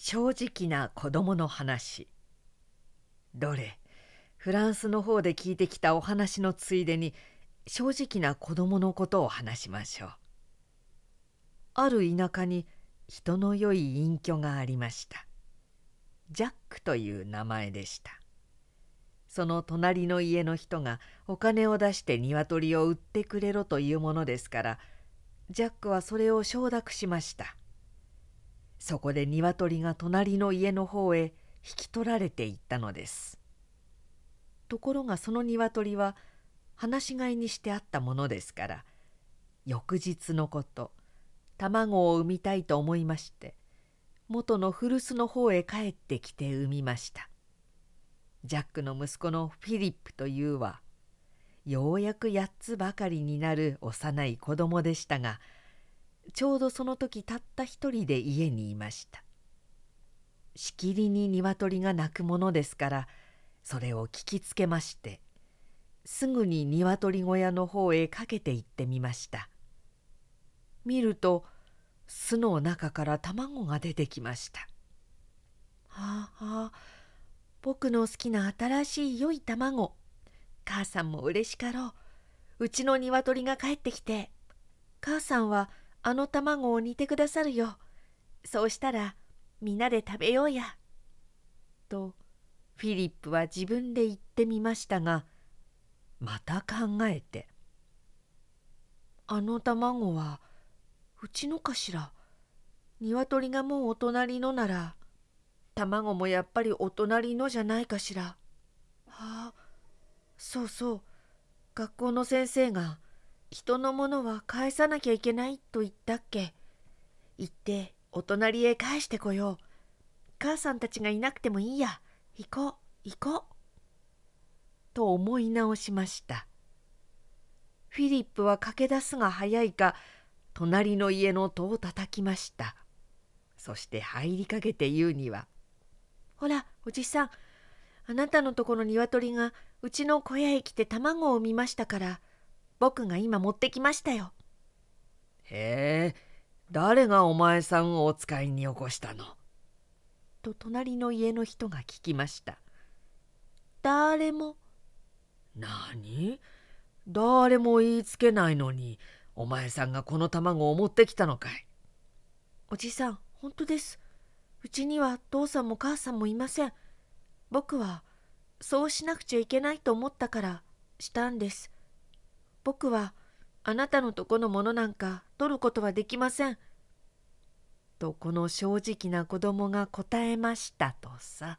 正直な子供の話。どれ？フランスの方で聞いてきたお話のついでに正直な子供のことを話しましょう。ある田舎に人の良い隠居がありました。ジャックという名前でした。その隣の家の人がお金を出して鶏を売ってくれろというものですからジャックはそれを承諾しました。そこで鶏が隣の家の方へ引き取られていったのです。ところがその鶏は放し飼いにしてあったものですから翌日のこと卵を産みたいと思いまして元の古巣の方へ帰ってきて産みました。ジャックの息子のフィリップというはようやく8つばかりになる幼い子供でしたがちょうどその時たった一人で家にいました。しきりに鶏が鳴くものですからそれを聞きつけましてすぐに鶏小屋の方へかけて行ってみました。見ると巣の中から卵が出てきました。はあはあ。僕の好きな新しい良い卵。母さんも嬉しかろう。うちの鶏が帰ってきて。母さんはあの卵を煮てくださるよ。そうしたらみんなで食べようや」とフィリップは自分で言ってみましたがまた考えて「あの卵はうちのかしら。鶏がもうお隣のなら卵もやっぱりお隣のじゃないかしら。はあそうそう。学校の先生が人のものは返さなきゃいけないと言ったっけ？行ってお隣へ返してこよう。母さんたちがいなくてもいいや。行こう行こう。と思い直しました。フィリップは駆け出すが早いか隣の家の戸を叩きました。そして入りかけて言うには「ほらおじさん。あなたのとこの鶏がうちの小屋へ来て卵を産みましたから僕が今持ってきましたよ。へえ誰がお前さんをお使いに起こしたの？と隣の家の人が聞きました。誰も。何？誰も言いつけないのにお前さんがこの卵を持ってきたのかい？おじさん本当です。うちには父さんも母さんもいません。僕はそうしなくちゃいけないと思ったからしたんです。僕はあなたのとこのものなんか取ることはできません。とこの正直な子供が答えましたとさ。